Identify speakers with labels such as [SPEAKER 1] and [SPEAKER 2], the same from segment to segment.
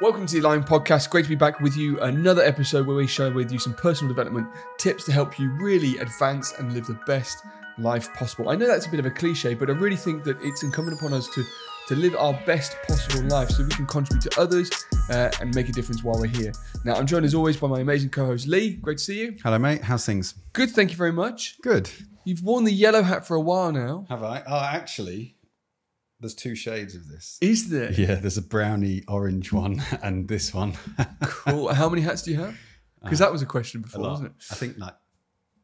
[SPEAKER 1] Welcome to the Aligned Podcast. Great to be back with you. Another episode where we share with you some personal development tips to help you really advance and live the best life possible. I know that's a bit of a cliche, but I really think that it's incumbent upon us to to live our best possible life so we can contribute to others uh, and make a difference while we're here. Now, I'm joined as always by my amazing co host Lee. Great to see you.
[SPEAKER 2] Hello, mate. How's things?
[SPEAKER 1] Good, thank you very much.
[SPEAKER 2] Good.
[SPEAKER 1] You've worn the yellow hat for a while now.
[SPEAKER 2] Have I? Oh, actually, there's two shades of this.
[SPEAKER 1] Is there?
[SPEAKER 2] Yeah, there's a brownie orange one and this one.
[SPEAKER 1] cool. How many hats do you have? Because that was a question before,
[SPEAKER 2] lot.
[SPEAKER 1] wasn't it?
[SPEAKER 2] I think like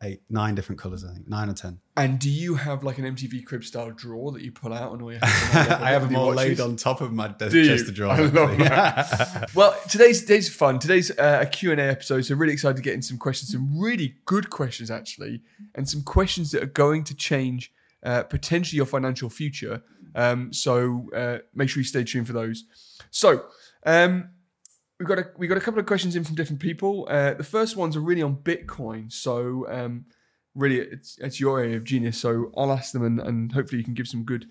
[SPEAKER 2] eight, nine different colours. I think nine or ten.
[SPEAKER 1] And do you have like an MTV Crib style drawer that you pull out and all your hats?
[SPEAKER 2] I have them all laid on top of my desk chest of drawers.
[SPEAKER 1] I love that. Well, today's today's fun. Today's uh, a Q&A episode, so really excited to get into some questions, some really good questions actually, and some questions that are going to change uh, potentially your financial future. Um, so uh, make sure you stay tuned for those. So um, we've got a we got a couple of questions in from different people. Uh, the first ones are really on Bitcoin. So um, really, it's it's your area of genius. So I'll ask them, and, and hopefully you can give some good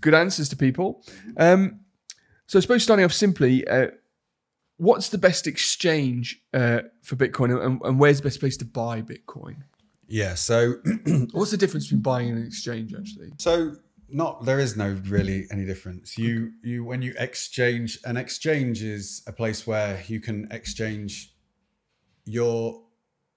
[SPEAKER 1] good answers to people. Um, so I suppose starting off simply, uh, what's the best exchange uh, for Bitcoin, and, and where's the best place to buy Bitcoin?
[SPEAKER 2] yeah. So,
[SPEAKER 1] What's the difference between buying and an exchange, actually?
[SPEAKER 2] so not there is no really any difference. You you when you exchange an exchange is a place where you can exchange your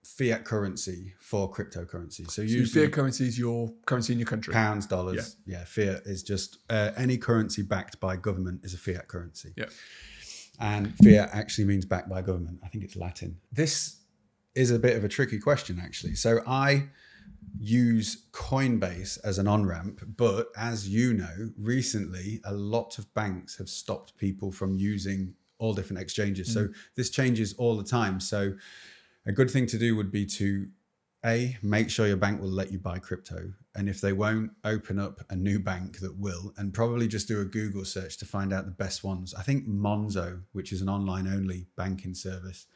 [SPEAKER 2] fiat currency for cryptocurrency. So
[SPEAKER 1] So fiat currency is your currency in your country.
[SPEAKER 2] pounds, dollars. Yeah, fiat is just uh, any currency backed by government is a fiat currency.
[SPEAKER 1] Yeah.
[SPEAKER 2] And fiat actually means backed by government. I think it's Latin. This is a bit of a tricky question, actually. So I use Coinbase as an on ramp, but as you know, recently a lot of banks have stopped people from using all different exchanges. So mm. this changes all the time. So a good thing to do would be to a make sure your bank will let you buy crypto and if they won't open up a new bank that will and probably just do a google search to find out the best ones i think monzo which is an online only banking service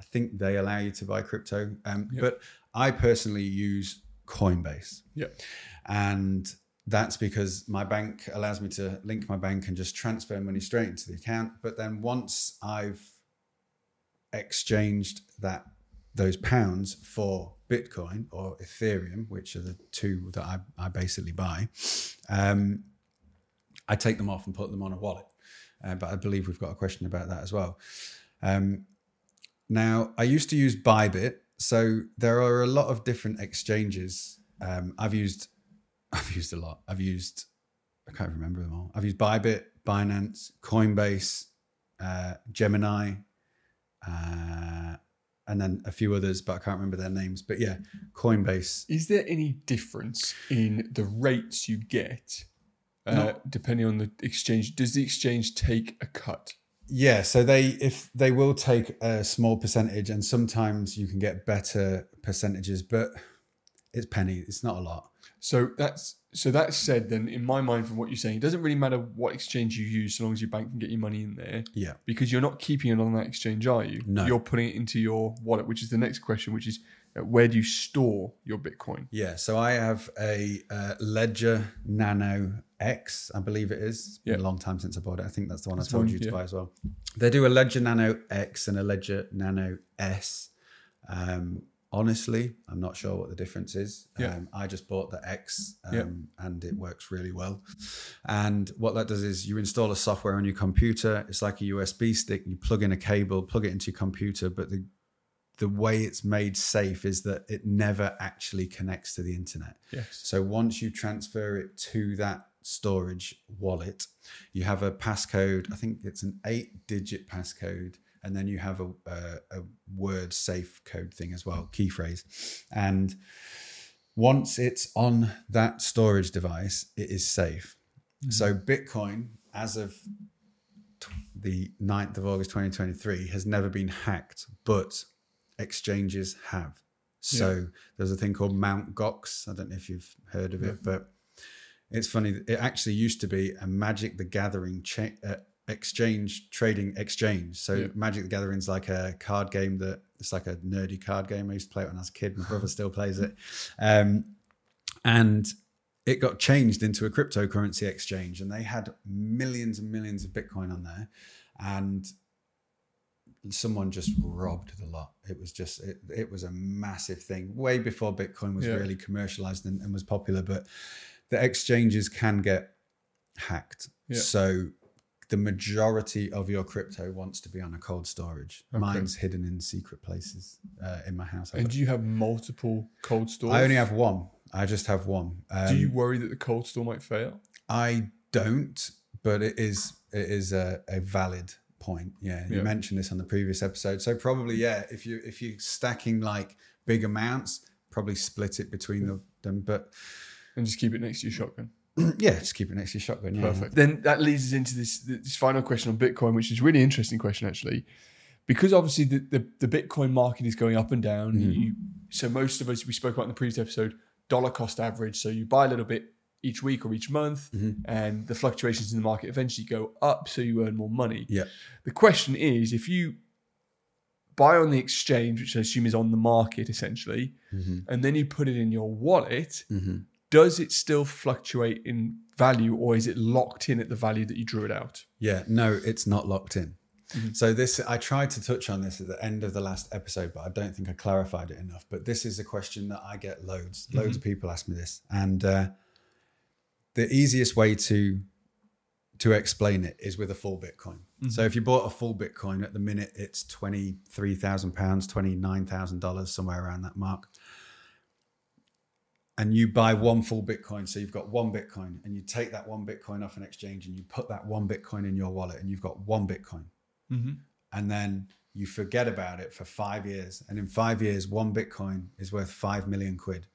[SPEAKER 2] i think they allow you to buy crypto um, but i personally use coinbase.
[SPEAKER 1] Yeah.
[SPEAKER 2] and that's because my bank allows me to link my bank and just transfer money straight into the account. But then once i've exchanged that those pounds for bitcoin or ethereum which are the two that i, I basically buy um, i take them off and put them on a wallet. Uh, but i believe we've got a question about that as well. Um, now i used to use bybit so there are a lot of different exchanges um, i've used i've used a lot i've used i can't remember them all i've used bybit binance coinbase uh, gemini uh, and then a few others, but I can't remember their names. But yeah, Coinbase.
[SPEAKER 1] Is there any difference in the rates you get uh, depending on the exchange? Does the exchange take a cut?
[SPEAKER 2] Yeah, so they if they will take a small percentage, and sometimes you can get better percentages, but it's penny. It's not a lot.
[SPEAKER 1] So that's so that said, then in my mind, from what you're saying, it doesn't really matter what exchange you use, so long as your bank can get your money in there,
[SPEAKER 2] Yeah,
[SPEAKER 1] because you're not keeping it on that exchange, are you?
[SPEAKER 2] No.
[SPEAKER 1] You're putting it into your wallet, which is the next question, which is where do you store your Bitcoin?
[SPEAKER 2] yeah. So I have a uh, Ledger Nano X, I believe it is. It's been
[SPEAKER 1] Yeah.
[SPEAKER 2] a long time since I bought it. I think that's the one
[SPEAKER 1] That's
[SPEAKER 2] I told
[SPEAKER 1] one,
[SPEAKER 2] you to
[SPEAKER 1] yeah.
[SPEAKER 2] buy as well. They do a Ledger Nano X and a Ledger Nano S. Um, honestly, I'm not sure what the difference is.
[SPEAKER 1] Yeah.
[SPEAKER 2] Um, I just bought the X um,
[SPEAKER 1] Yeah.
[SPEAKER 2] and it works really well. And what that does is you install a software on your computer. It's like a USB stick. You plug in a cable, plug it into your computer, but the the way it's made safe is that it never actually connects to the internet.
[SPEAKER 1] Yes.
[SPEAKER 2] So once you transfer it to that storage wallet, you have a passcode. I think it's an eight-digit passcode, and then you have a, a, a word safe code thing as well, key phrase. And once it's on that storage device, it is safe. Mm-hmm. So Bitcoin, as of the 9th of August 2023, has never been hacked, but exchanges have. So there's a thing called Mount Gox. I don't know if you've heard of it, but it's funny. It actually used to be a Magic the Gathering cha- uh, exchange trading exchange. So
[SPEAKER 1] Yeah.
[SPEAKER 2] Magic the Gathering's like a card game that it's like a nerdy card game. I used to play it when I was a kid. My brother still plays it, um, and it got changed into a cryptocurrency exchange, and they had millions and millions of Bitcoin on there, and someone just robbed the lot. It was just it, it was a massive thing way before Bitcoin was
[SPEAKER 1] Yeah.
[SPEAKER 2] really commercialized and, and was popular. But the exchanges can get hacked.
[SPEAKER 1] Yeah.
[SPEAKER 2] So the majority of your crypto wants to be on a cold storage.
[SPEAKER 1] Okay.
[SPEAKER 2] Mine's hidden in secret places uh, in my house. I've
[SPEAKER 1] And do you have multiple cold stores?
[SPEAKER 2] I only have one. I just have one. Um,
[SPEAKER 1] Do you worry that the cold store might fail?
[SPEAKER 2] I don't, but it is it is a, a valid point. Yeah, you
[SPEAKER 1] Yeah.
[SPEAKER 2] mentioned this on the previous episode. So probably yeah, if you if you're stacking like big amounts, probably split it between the, them. But
[SPEAKER 1] And just keep it next to your shotgun.
[SPEAKER 2] yeah, just keep it next to your shotgun. Yeah.
[SPEAKER 1] Perfect. Then that leads us into this this final question on Bitcoin, which is a really interesting question actually, because obviously the the, the Bitcoin market is going up and down.
[SPEAKER 2] Mm-hmm.
[SPEAKER 1] You, so most of us we spoke about in the previous episode dollar cost average. So you buy a little bit each week or each month,
[SPEAKER 2] Mm-hmm.
[SPEAKER 1] and the fluctuations in the market eventually go up, so you earn more money.
[SPEAKER 2] Yeah.
[SPEAKER 1] The question is, if you buy on the exchange, which I assume is on the market essentially,
[SPEAKER 2] Mm-hmm.
[SPEAKER 1] and then you put it in your wallet,
[SPEAKER 2] Mhm.
[SPEAKER 1] does it still fluctuate in value or is it locked in at the value that you drew it out?
[SPEAKER 2] Yeah, no, it's not locked in.
[SPEAKER 1] Mm-hmm.
[SPEAKER 2] So this, I tried to touch on this at the end of the last episode, but I don't think I clarified it enough. But this is a question that I get loads.
[SPEAKER 1] Mm-hmm.
[SPEAKER 2] Loads of people ask me this, and uh, the easiest way to to explain it is with a full Bitcoin.
[SPEAKER 1] Mm-hmm.
[SPEAKER 2] So if you bought a full Bitcoin at the minute, it's twenty three thousand pounds, twenty nine thousand dollars, somewhere around that mark. And you buy one full Bitcoin, so you've got one Bitcoin, and you take that one Bitcoin off an exchange, and you put that one Bitcoin in your wallet, and you've got one Bitcoin
[SPEAKER 1] Mm-hmm.
[SPEAKER 2] and then you forget about it for five years. And in five years, one Bitcoin is worth five million quid.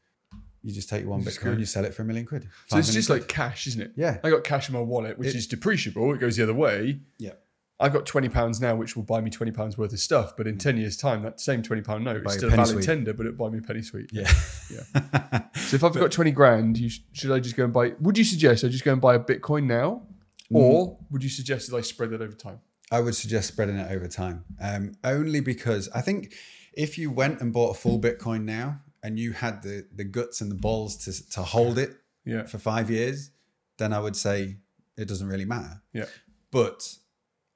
[SPEAKER 2] You just take one Bitcoin, you sell it for a million quid.
[SPEAKER 1] So it's just
[SPEAKER 2] quid.
[SPEAKER 1] like cash, isn't it?
[SPEAKER 2] yeah,
[SPEAKER 1] I got cash in my wallet, which
[SPEAKER 2] It-
[SPEAKER 1] is depreciable. It goes the other way.
[SPEAKER 2] yeah,
[SPEAKER 1] I've got twenty pounds now, which will buy me twenty pounds worth of stuff. But in ten years' time, that same twenty pound note is still a valid
[SPEAKER 2] sweet.
[SPEAKER 1] tender, but it'll buy me a penny sweet.
[SPEAKER 2] yeah, yeah.
[SPEAKER 1] So if I've got twenty grand, you sh- should I just go and buy? Would you suggest I just go and buy a Bitcoin now, or would you suggest that I spread that over time?
[SPEAKER 2] I would suggest spreading it over time. Um, only because I think if you went and bought a full Bitcoin now and you had the the guts and the balls to to hold it
[SPEAKER 1] Yeah,
[SPEAKER 2] for five years, then I would say it doesn't really matter.
[SPEAKER 1] yeah,
[SPEAKER 2] But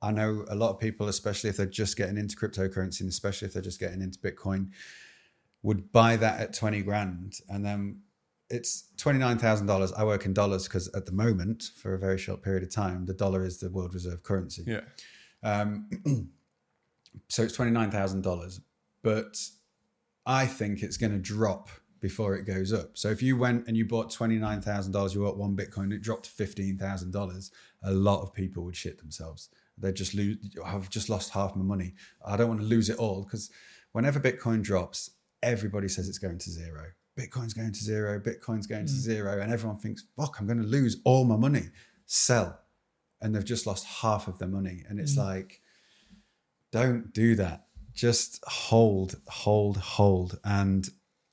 [SPEAKER 2] I know a lot of people, especially if they're just getting into cryptocurrency and especially if they're just getting into Bitcoin, would buy that at 20 grand and then it's $29,000. I work in dollars because at the moment, for a very short period of time, the dollar is the world reserve currency.
[SPEAKER 1] yeah.
[SPEAKER 2] Um, so it's $29,000. But I think it's going to drop before it goes up. So if you went and you bought $29,000, you bought one Bitcoin, it dropped to $15,000, a lot of people would shit themselves. They just lose, I've just lost half my money. I don't want to lose it all because whenever Bitcoin drops, everybody says it's going to zero. Bitcoin's going to zero, Bitcoin's going to hmm. zero. And everyone thinks, fuck, I'm going to lose all my money. Sell. And they've just lost half of their money. And it's hmm. like, don't do that. Just hold, hold, hold. And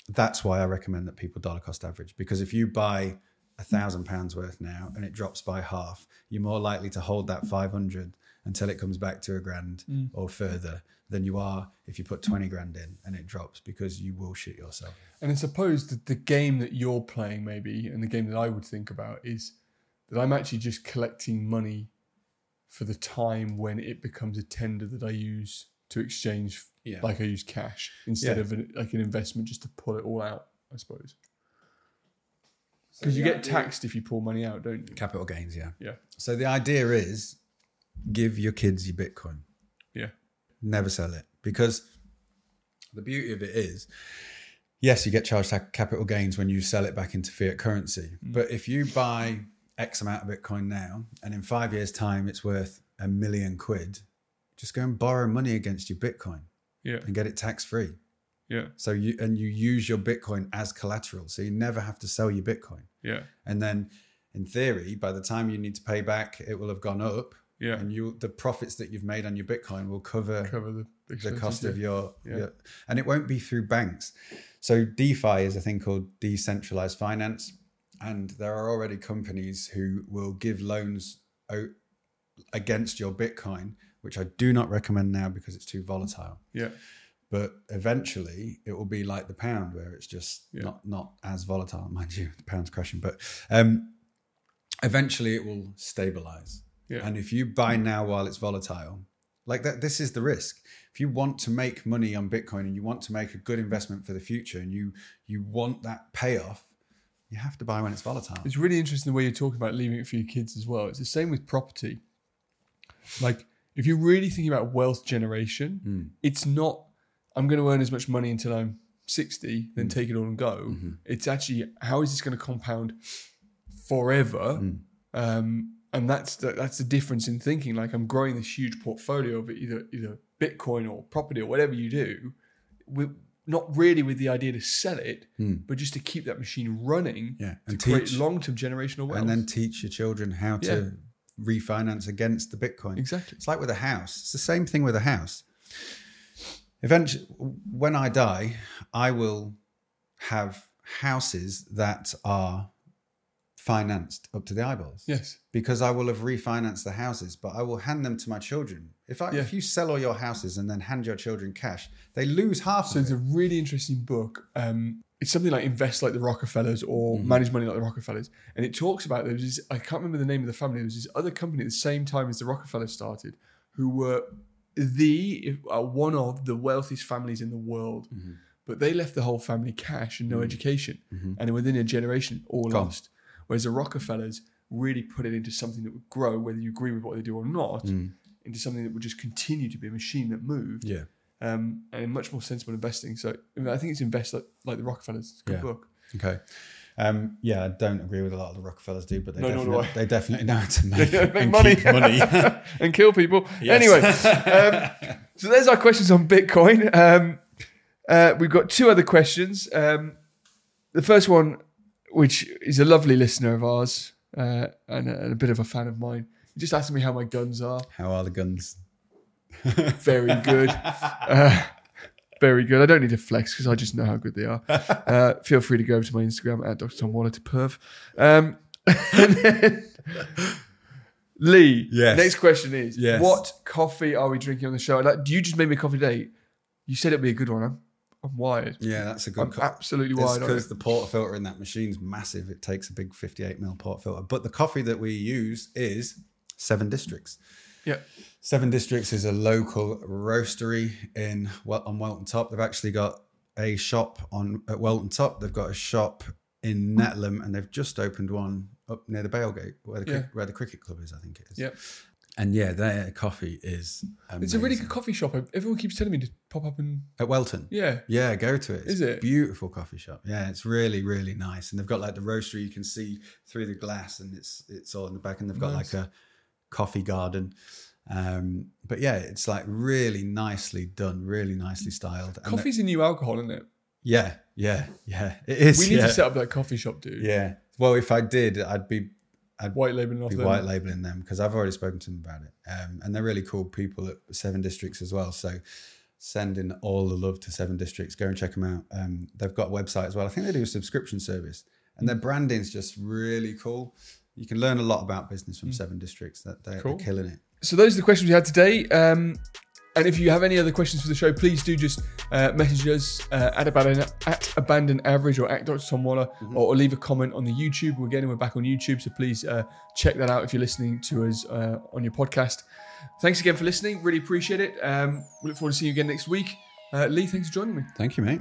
[SPEAKER 2] that's why I recommend that people dollar cost average because if you buy a thousand pounds worth now and it drops by half, you're more likely to hold that 500 until it comes back to a grand mm. or further than you are if you put 20 grand in and it drops because you will shit yourself.
[SPEAKER 1] And I suppose that the game that you're playing, maybe, and the game that I would think about is that I'm actually just collecting money for the time when it becomes a tender that I use to exchange,
[SPEAKER 2] Yeah.
[SPEAKER 1] like I use cash instead
[SPEAKER 2] Yeah.
[SPEAKER 1] of an, like an investment just to pull it all out. I suppose because you get taxed if you pull money out, don't you?
[SPEAKER 2] Capital gains, yeah.
[SPEAKER 1] Yeah,
[SPEAKER 2] So the idea is give your kids your Bitcoin.
[SPEAKER 1] yeah,
[SPEAKER 2] never sell it because the beauty of it is yes you get charged capital gains when you sell it back into fiat currency mm. but if you buy x amount of bitcoin now and in five years time it's worth a million quid just go and borrow money against your bitcoin
[SPEAKER 1] yeah,
[SPEAKER 2] and get it tax free
[SPEAKER 1] yeah,
[SPEAKER 2] so you and you use your bitcoin as collateral. So you never have to sell your bitcoin.
[SPEAKER 1] Yeah,
[SPEAKER 2] and then in theory by the time you need to pay back it will have gone up.
[SPEAKER 1] Yeah.
[SPEAKER 2] and you the profits that you've made on your bitcoin will cover
[SPEAKER 1] Cover the
[SPEAKER 2] the cost of your,
[SPEAKER 1] Yeah.
[SPEAKER 2] your- and it won't be through banks. So defi is a thing called decentralized finance. And there are already companies who will give loans against your bitcoin which i do not recommend now because it's too volatile
[SPEAKER 1] yeah,
[SPEAKER 2] but eventually it will be like the pound where it's just
[SPEAKER 1] Yeah.
[SPEAKER 2] not not as volatile mind you the pound's crashing but um eventually it will stabilize
[SPEAKER 1] Yeah.
[SPEAKER 2] and if you buy now while it's volatile Like that, this is the risk. If you want to make money on Bitcoin and you want to make a good investment for the future, and you you want that payoff, you have to buy when it's volatile.
[SPEAKER 1] It's really interesting the way you're talking about leaving it for your kids as well. It's the same with property. Like, if you're really thinking about wealth generation,
[SPEAKER 2] Mm.
[SPEAKER 1] it's not, I'm going to earn as much money until I'm 60, then take it all and go.
[SPEAKER 2] Mm-hmm.
[SPEAKER 1] It's actually, how is this going to compound forever?
[SPEAKER 2] Mm.
[SPEAKER 1] Um, and that's the, that's the difference in thinking. Like, I'm growing this huge portfolio of either, either Bitcoin or property or whatever you do, with, not really with the idea to sell it, but just to keep that machine running
[SPEAKER 2] Hmm. Yeah,
[SPEAKER 1] to
[SPEAKER 2] and
[SPEAKER 1] create long-term generational wealth.
[SPEAKER 2] and then teach your children how to refinance against the Bitcoin.
[SPEAKER 1] exactly.
[SPEAKER 2] It's like with a house. It's the same thing with a house. Eventually, when I die, I will have houses that are financed up to the eyeballs.
[SPEAKER 1] Yes.
[SPEAKER 2] Because I will have refinanced the houses, but I will hand them to my children. If I,
[SPEAKER 1] Yeah.
[SPEAKER 2] if you sell all your houses and then hand your children cash, they lose half
[SPEAKER 1] So
[SPEAKER 2] of
[SPEAKER 1] it's
[SPEAKER 2] it.
[SPEAKER 1] a really interesting book. Um, it's something like Invest Like the Rockefellers or
[SPEAKER 2] Mm-hmm.
[SPEAKER 1] Manage Money Like the Rockefellers. And it talks about there was this, I can't remember the name of the family. There was this other company at the same time as the Rockefellers started who were the uh, one of the wealthiest families in the world.
[SPEAKER 2] Mm-hmm.
[SPEAKER 1] But they left the whole family cash and no education. And within a generation, all
[SPEAKER 2] Gone.
[SPEAKER 1] lost. Whereas the Rockefellers really put it into something that would grow, whether you agree with what they do or not,
[SPEAKER 2] Mm.
[SPEAKER 1] into something that would just continue to be a machine that moved
[SPEAKER 2] Yeah.
[SPEAKER 1] Um, and much more sensible investing. So I, mean, I think it's invest like, like the Rockefellers. It's a good
[SPEAKER 2] Yeah.
[SPEAKER 1] book.
[SPEAKER 2] Okay. Um, yeah, I don't agree with a lot of the Rockefellers do, but they,
[SPEAKER 1] No,
[SPEAKER 2] definitely, they definitely know how to make,
[SPEAKER 1] Make
[SPEAKER 2] and
[SPEAKER 1] money.
[SPEAKER 2] money.
[SPEAKER 1] and kill people.
[SPEAKER 2] Yes.
[SPEAKER 1] Anyway, um, so there's our questions on Bitcoin. Um, uh, we've got two other questions. Um, the first one, which is a lovely listener of ours uh, and, a, and a bit of a fan of mine, he just asking me how my guns are.
[SPEAKER 2] how are the guns?
[SPEAKER 1] Very good. Uh, very good. I don't need to flex because I just know how good they are. Uh, feel free to go over to my Instagram at Dr. Tom Waller to perv. Um, then, Lee,
[SPEAKER 2] Yes.
[SPEAKER 1] next question is
[SPEAKER 2] Yes.
[SPEAKER 1] What coffee are we drinking on the show? Like, do you just made me a coffee date? You said it'd be a good one. I'm, I'm wired.
[SPEAKER 2] Yeah, that's a good
[SPEAKER 1] I'm
[SPEAKER 2] co-
[SPEAKER 1] absolutely wired
[SPEAKER 2] because
[SPEAKER 1] the
[SPEAKER 2] the portafilter in that machine's massive. It takes a big 58 mil portafilter. But the coffee that we use is Seven Districts.
[SPEAKER 1] Yeah.
[SPEAKER 2] Seven Districts is a local roastery in well on Welton Top. They've actually got a shop on at Welton Top. They've got a shop in Nettleham, and they've just opened one up near the Bailgate, where the
[SPEAKER 1] Yeah.
[SPEAKER 2] where the cricket club is. I think it is.
[SPEAKER 1] Yeah.
[SPEAKER 2] And yeah, their coffee is amazing.
[SPEAKER 1] It's a really good coffee shop. Everyone keeps telling me to pop up and.
[SPEAKER 2] at Welton.
[SPEAKER 1] Yeah.
[SPEAKER 2] Yeah, go to it. It's
[SPEAKER 1] Is it?
[SPEAKER 2] beautiful coffee shop? Yeah, it's really really nice, and they've got like the roastery you can see through the glass, and it's it's all in the back, and they've got
[SPEAKER 1] Nice.
[SPEAKER 2] like a coffee garden. Um, but yeah, it's like really nicely done, really nicely styled. And
[SPEAKER 1] Coffee's a new alcohol, isn't it?
[SPEAKER 2] yeah, yeah, yeah. It is.
[SPEAKER 1] We need
[SPEAKER 2] yeah.
[SPEAKER 1] to set up that coffee shop, dude.
[SPEAKER 2] Yeah. Well, if I did, I'd be I'd
[SPEAKER 1] White labeling
[SPEAKER 2] be
[SPEAKER 1] them.
[SPEAKER 2] white labeling them because I've already spoken to them about it, um, and they're really cool people at Seven Districts as well. So sending all the love to Seven Districts. Go and check them out. Um, they've got a website as well. I think they do a subscription service, and their branding's just really cool. You can learn a lot about business from Seven Districts. That they're,
[SPEAKER 1] Cool.
[SPEAKER 2] they're killing it.
[SPEAKER 1] so those are the questions we had today. Um, and if you have any other questions for the show, please do just uh, message us uh, at abandon at abandon average or at Dr. Tom Waller, or, or leave a comment on the YouTube. We're getting we're back on YouTube, so please uh, check that out if you're listening to us uh, on your podcast. Thanks again for listening. Really appreciate it. Um, we look forward to seeing you again next week. Uh, Lee, thanks for joining me.
[SPEAKER 2] Thank you, mate.